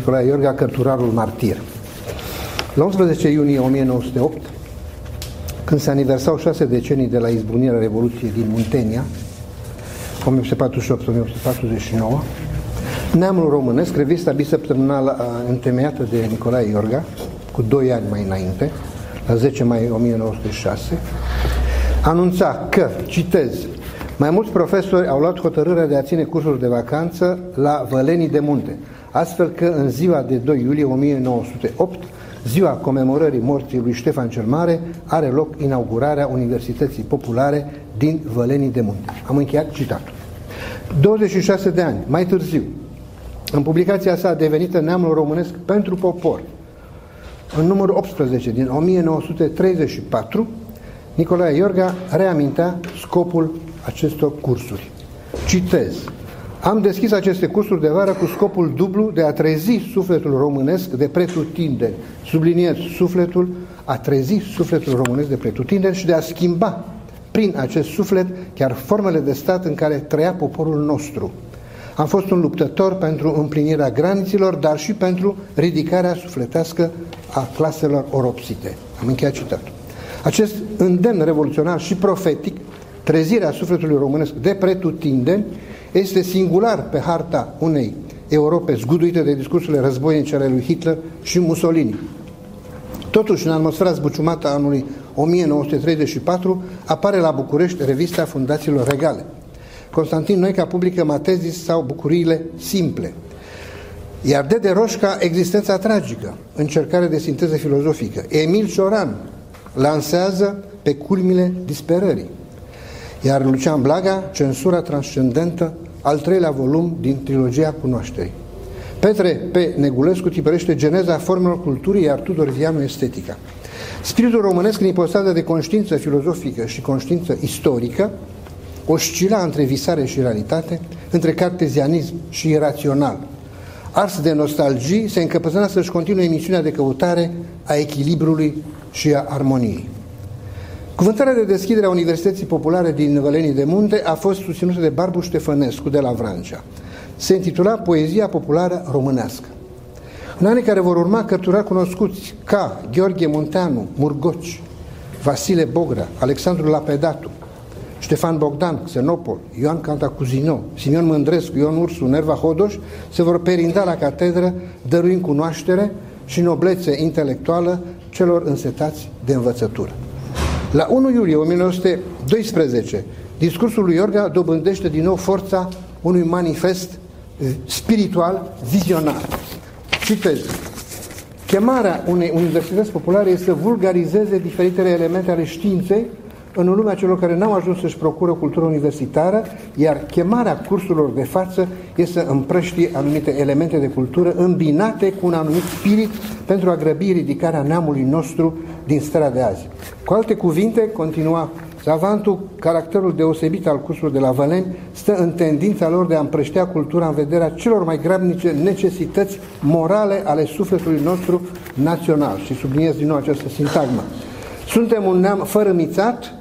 Nicolae Iorga, cărturarul martir. La 11 iunie 1908, când se aniversau șase decenii de la izbunirea Revoluției din Muntenia, 1848-1849, Neamul Românesc, revista bisăptămânală întemeiată de Nicolae Iorga, cu doi ani mai înainte, la 10 mai 1906, anunța că, citez, mai mulți profesori au luat hotărârea de a ține cursuri de vacanță la Vălenii de Munte, astfel că în ziua de 2 iulie 1908, ziua comemorării morții lui Ștefan cel Mare, are loc inaugurarea Universității Populare din Vălenii de Munte. Am încheiat citatul. 26 de ani mai târziu, în publicația sa devenită Neamul Românesc pentru Popor, în numărul 18 din 1934, Nicolae Iorga reamintea scopul acestor cursuri. Citez. Am deschis aceste cursuri de vară cu scopul dublu de a trezi sufletul românesc de pretutindeni. Subliniez sufletul, a trezi sufletul românesc de pretutindeni și de a schimba prin acest suflet chiar formele de stat în care trăia poporul nostru. Am fost un luptător pentru împlinirea graniților, dar și pentru ridicarea sufletească a claselor oropsite. Am încheiat citatul. Acest îndemn revoluționar și profetic, trezirea sufletului românesc de pretutindeni, este singular pe harta unei Europe zguduite de discursurile războinice ale lui Hitler și Mussolini. Totuși, în atmosfera zbuciumată a anului 1934, apare la București revista Fundațiilor Regale. Constantin Noica publică Matezis sau Bucuriile Simple. Iar Dede Roșca, Existența tragică, încercare de sinteză filozofică. Emil Cioran lansează pe culmile disperării. Iar Lucian Blaga, Censura transcendentă, al treilea volum din trilogia Cunoașterii. Petre P. Negulescu tipărește geneza formelor culturii, iar Tudor Vianu estetica. Spiritul românesc în ipostază de conștiință filozofică și conștiință istorică oscila între visare și realitate, între cartezianism și irațional. Ars de nostalgii, se încăpățâna să-și continue misiunea de căutare a echilibrului și a armoniei. Cuvântarea de deschidere a Universității Populare din Vălenii de Munte a fost susținută de Barbu Ștefănescu de la Vrancea. Se intitula Poezia Populară Românească. În anii care vor urma, cărturari cunoscuți ca Gheorghe Munteanu, Murgoci, Vasile Bogra, Alexandru Lapedatu, Ștefan Bogdan, Xenopol, Ioan Cantacuzino, Simion Mândrescu, Ion Ursu, Nerva Hodoș se vor perinda la catedră, dăruind cunoaștere și noblețe intelectuală celor însetați de învățătură. La 1 iulie 1912, discursul lui Iorga dobândește din nou forța unui manifest spiritual vizionar. Citez. Chemarea unei universități populare este să vulgarizeze diferitele elemente ale științei în lumea celor care n-au ajuns să-și procură cultură universitară, iar chemarea cursurilor de față este să împrăștie anumite elemente de cultură îmbinate cu un anumit spirit pentru a grăbi ridicarea neamului nostru din starea de azi. Cu alte cuvinte, continua Savantul, caracterul deosebit al cursurilor de la Văleni stă în tendința lor de a împrăștea cultura în vederea celor mai grabnice necesități morale ale sufletului nostru național. Și subliniez din nou această sintagmă. Suntem un neam fărămițat,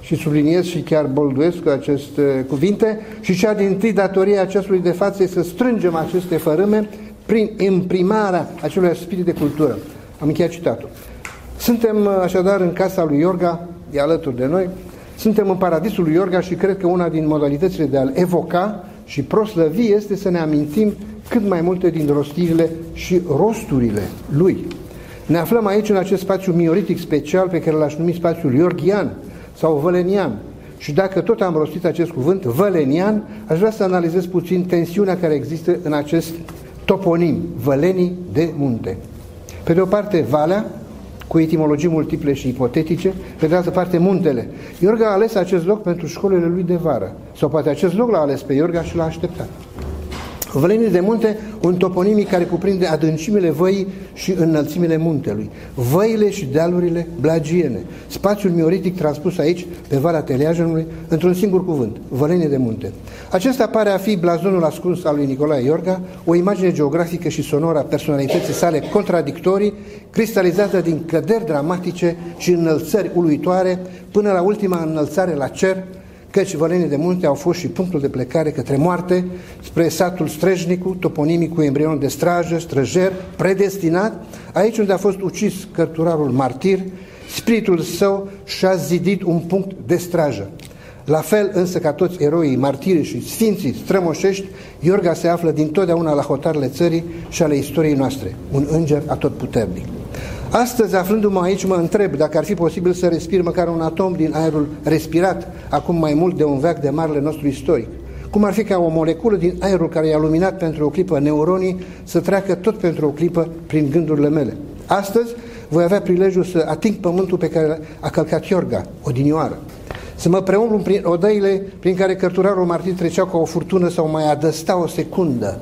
și subliniez și chiar bolduiesc aceste cuvinte, și cea din tâi datoria acestui de față este să strângem aceste fărâme prin imprimarea acelui spirit de cultură. Am încheiat citatul. Suntem așadar în casa lui Iorga, e alături de noi, suntem în paradisul lui Iorga și cred că una din modalitățile de a-l evoca și proslăvi este să ne amintim cât mai multe din rostirile și rosturile lui. Ne aflăm aici în acest spațiu mioritic special pe care l-aș numi spațiul iorghian sau vălenian. Și dacă tot am rostit acest cuvânt, vălenian, aș vrea să analizez puțin tensiunea care există în acest toponim, vălenii de munte. Pe de o parte, valea, cu etimologii multiple și ipotetice, pe de altă parte muntele. Iorga a ales acest loc pentru școlile lui de vară. Sau poate acest loc l-a ales pe Iorga și l-a așteptat. Vălenii de munte, un toponimic care cuprinde adâncimile văii și înălțimile muntelui, văile și dealurile blagiene, spațiul mioritic transpus aici, pe Valea Teleajenului, într-un singur cuvânt, Vălenii de munte. Acesta pare a fi blazonul ascuns al lui Nicolae Iorga, o imagine geografică și sonoră a personalității sale contradictorii, cristalizată din căderi dramatice și înălțări uluitoare, până la ultima înălțare la cer, căci Vălenii de Munte au fost și punctul de plecare către moarte, spre satul Strejnicu, toponimic cu embrionul de strajă, străjer, predestinat, aici unde a fost ucis cărturarul martir, spiritul său și-a zidit un punct de strajă. La fel însă ca toți eroii, martirii și sfinții strămoșești, Iorga se află din totdeauna la hotarele țării și ale istoriei noastre, un înger atotputernic. Astăzi, aflându-mă aici, mă întreb dacă ar fi posibil să respir măcar un atom din aerul respirat, acum mai mult de un veac de marele nostru istoric. Cum ar fi ca o moleculă din aerul care i-a luminat pentru o clipă neuronii să treacă tot pentru o clipă prin gândurile mele. Astăzi voi avea prilejul să ating pământul pe care a călcat Iorga, odinioară. Să mă preumblu prin odăile prin care cărturarul martir trecea cu o furtună sau mai adăsta o secundă,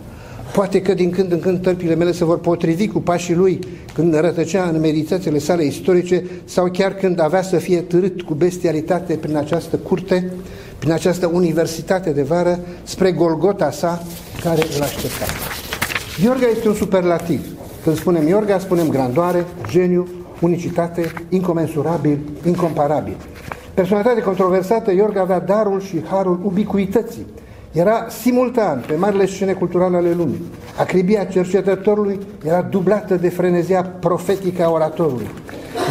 Poate că din când în când tărpile mele se vor potrivi cu pașii lui când rătăcea în meditațiile sale istorice sau chiar când avea să fie târât cu bestialitate prin această curte, prin această universitate de vară, spre Golgota sa care îl aștepta. Iorga este un superlativ. Când spunem Iorga, spunem grandoare, geniu, unicitate, incomensurabil, incomparabil. Personalitate controversată, Iorga avea darul și harul ubicuității, era simultan pe marile scene culturale ale lumii. Acribia cercetătorului era dublată de frenezia profetică a oratorului.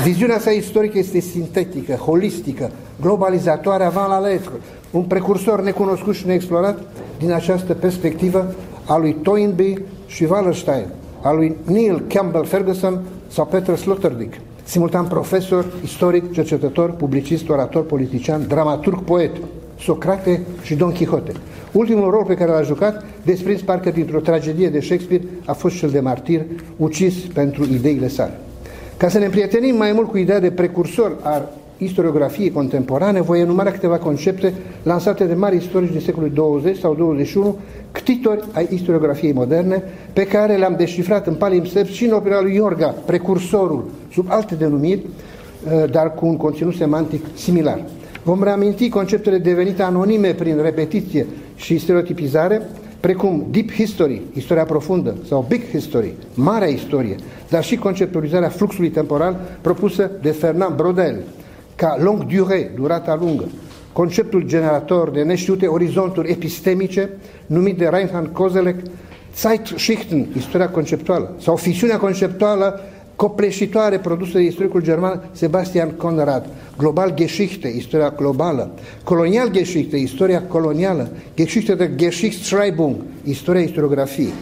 Viziunea sa istorică este sintetică, holistică, globalizatoare avant la lettre, un precursor necunoscut și neexplorat din această perspectivă a lui Toynbee și Wallerstein, a lui Neil Campbell Ferguson sau Peter Sloterdijk, simultan profesor, istoric, cercetător, publicist, orator, politician, dramaturg, poet, Socrate și Don Quixote. Ultimul rol pe care l-a jucat, desprins parcă dintr-o tragedie de Shakespeare, a fost cel de martir, ucis pentru ideile sale. Ca să ne împrietenim mai mult cu ideea de precursor al istoriografiei contemporane, voi enumera câteva concepte lansate de mari istorici din secolul 20 sau 21, ctitori ai istoriografiei moderne, pe care le-am descifrat în palimpsept și în opera lui Iorga, precursorul, sub alte denumiri, eh, dar cu un conținut semantic similar. Vom reaminti conceptele devenite anonime prin repetiție și stereotipizare, precum deep history, istoria profundă, sau big history, marea istorie, dar și conceptualizarea fluxului temporal propusă de Fernand Brodel, ca long durée, durata lungă, conceptul generator de neștiute orizonturi epistemice, numit de Reinhard Koselleck Zeitschichten, istoria conceptuală, sau ficțiunea conceptuală copleșitoare produsă de istoricul german Sebastian Conrad, Global Geschichte, istoria globală, Colonial Geschichte, istoria colonială, Geschichte de Geschichtsschreibung, istoria istoriografiei.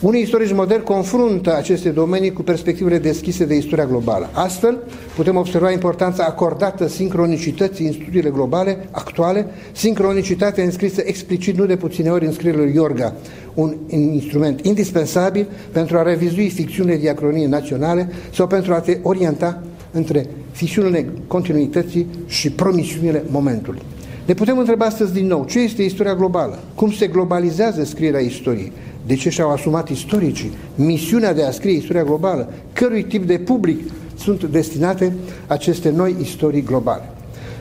Unii istorici moderni confruntă aceste domenii cu perspectivele deschise de istoria globală. Astfel, putem observa importanța acordată sincronicității în studiile globale actuale, sincronicitatea înscrisă explicit nu de puține ori în scrierile lui Iorga, un instrument indispensabil pentru a revizui ficțiunile diacroniei naționale sau pentru a te orienta între ficțiunile continuității și promisiunile momentului. Ne putem întreba astăzi din nou, ce este istoria globală? Cum se globalizează scrierea istoriei? De ce și-au asumat istoricii misiunea de a scrie istoria globală? Cărui tip de public sunt destinate aceste noi istorii globale?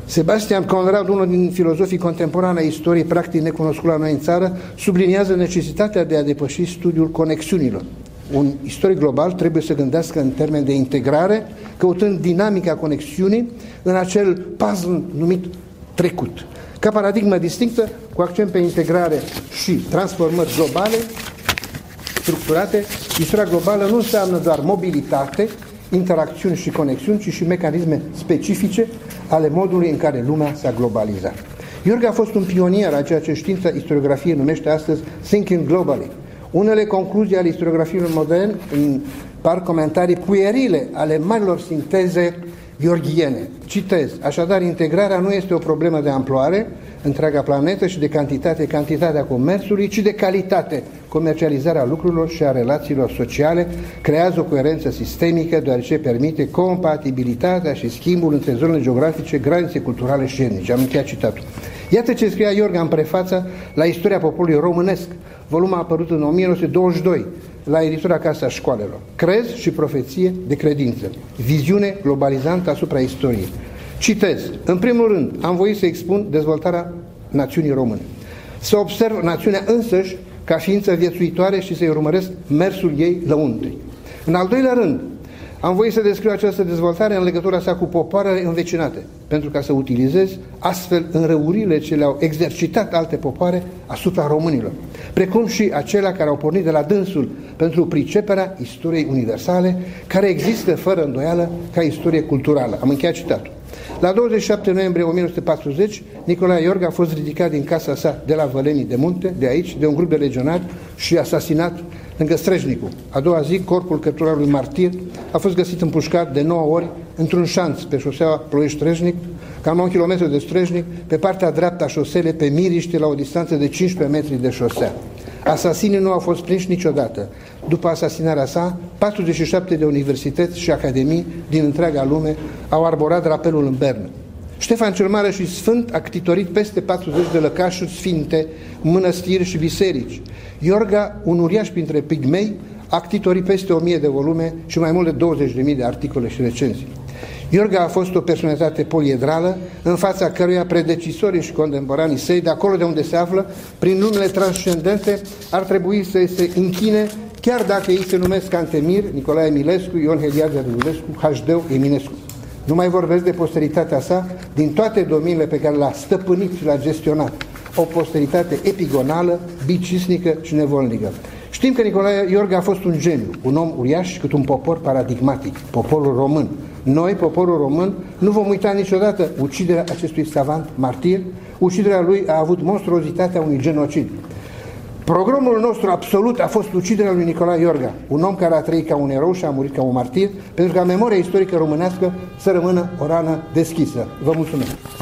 Sebastian Conrad, unul din filozofii contemporane a istoriei practic necunoscut la noi în țară, subliniază necesitatea de a depăși studiul conexiunilor. Un istoric global trebuie să gândească în termen de integrare, căutând dinamica conexiunii în acel puzzle numit trecut. Ca paradigmă distinctă, cu accent pe integrare și transformări globale, structurate, istoria globală nu înseamnă doar mobilitate, interacțiuni și conexiuni, ci și mecanisme specifice ale modului în care lumea s-a globalizat. Iorga a fost un pionier a ceea ce știința istoriografiei numește astăzi Thinking Globally. Unele concluzii ale istoriografiei moderne par comentarii puierile ale marilor sinteze Gheorghiene. Citez, așadar, integrarea nu este o problemă de amploare, întreaga planetă și de cantitate, cantitatea comerțului, ci de calitate. Comercializarea lucrurilor și a relațiilor sociale creează o coerență sistemică, deoarece permite compatibilitatea și schimbul între zonele geografice, granițe culturale și etnice. Am încheiat citatul. Iată ce scria Iorga în prefață la istoria poporului românesc. Volumul a apărut în 1922 la editura Casa Școalelor. Crez și profeție de credință. Viziune globalizantă asupra istoriei. Citez. În primul rând, am voit să expun dezvoltarea națiunii române. Să observ națiunea însăși ca ființă viețuitoare și să-i urmăresc mersul ei lăuntri. În al doilea rând, Am voit să descriu această dezvoltare în legătura sa cu popoarele învecinate, pentru ca să utilizez astfel înrăurile ce le-au exercitat alte popoare asupra românilor, precum și acelea care au pornit de la dânsul pentru priceperea istoriei universale, care există fără îndoială ca istorie culturală. Am încheiat citatul. La 27 noiembrie 1940, Nicolae Iorga a fost ridicat din casa sa de la Vălenii de Munte, de aici, de un grup de legionari și asasinat lângă Strejnicu. A doua zi, corpul căpturarului martir a fost găsit împușcat de 9 ori într-un șanț pe șoseaua Ploiești-Strejnic, cam la un kilometru de Strejnic, pe partea dreaptă a șosele, pe Miriște, la o distanță de 15 metri de șosea. Asasinii nu au fost prinși niciodată. După asasinarea sa, 47 de universități și academii din întreaga lume au arborat drapelul în Bern. Ștefan cel Mare și Sfânt a ctitorit peste 40 de lăcașuri sfinte, mănăstiri și biserici. Iorga, un uriaș printre pigmei, a ctitorit peste 1000 de volume și mai mult de 20.000 de articole și recenzii. Iorga a fost o personalitate poliedrală, în fața căruia predecisorii și contemporanii săi, de acolo de unde se află, prin numele transcendente, ar trebui să se închine, chiar dacă ei se numesc Antemir, Nicolae Milescu, Ion Heliade Râdulescu, Hajdeu Eminescu. Nu mai vorbesc de posteritatea sa din toate domeniile pe care le-a stăpânit și le-a gestionat. O posteritate epigonală, bicisnică și nevolnică. Știm că Nicolae Iorga a fost un geniu, un om uriaș cât un popor paradigmatic, poporul român. Noi, poporul român, nu vom uita niciodată uciderea acestui savant martir. Uciderea lui a avut monstruozitatea unui genocid. Programul nostru absolut a fost uciderea lui Nicolae Iorga, un om care a trăit ca un erou și a murit ca un martir, pentru ca memoria istorică românească să rămână o rană deschisă. Vă mulțumesc!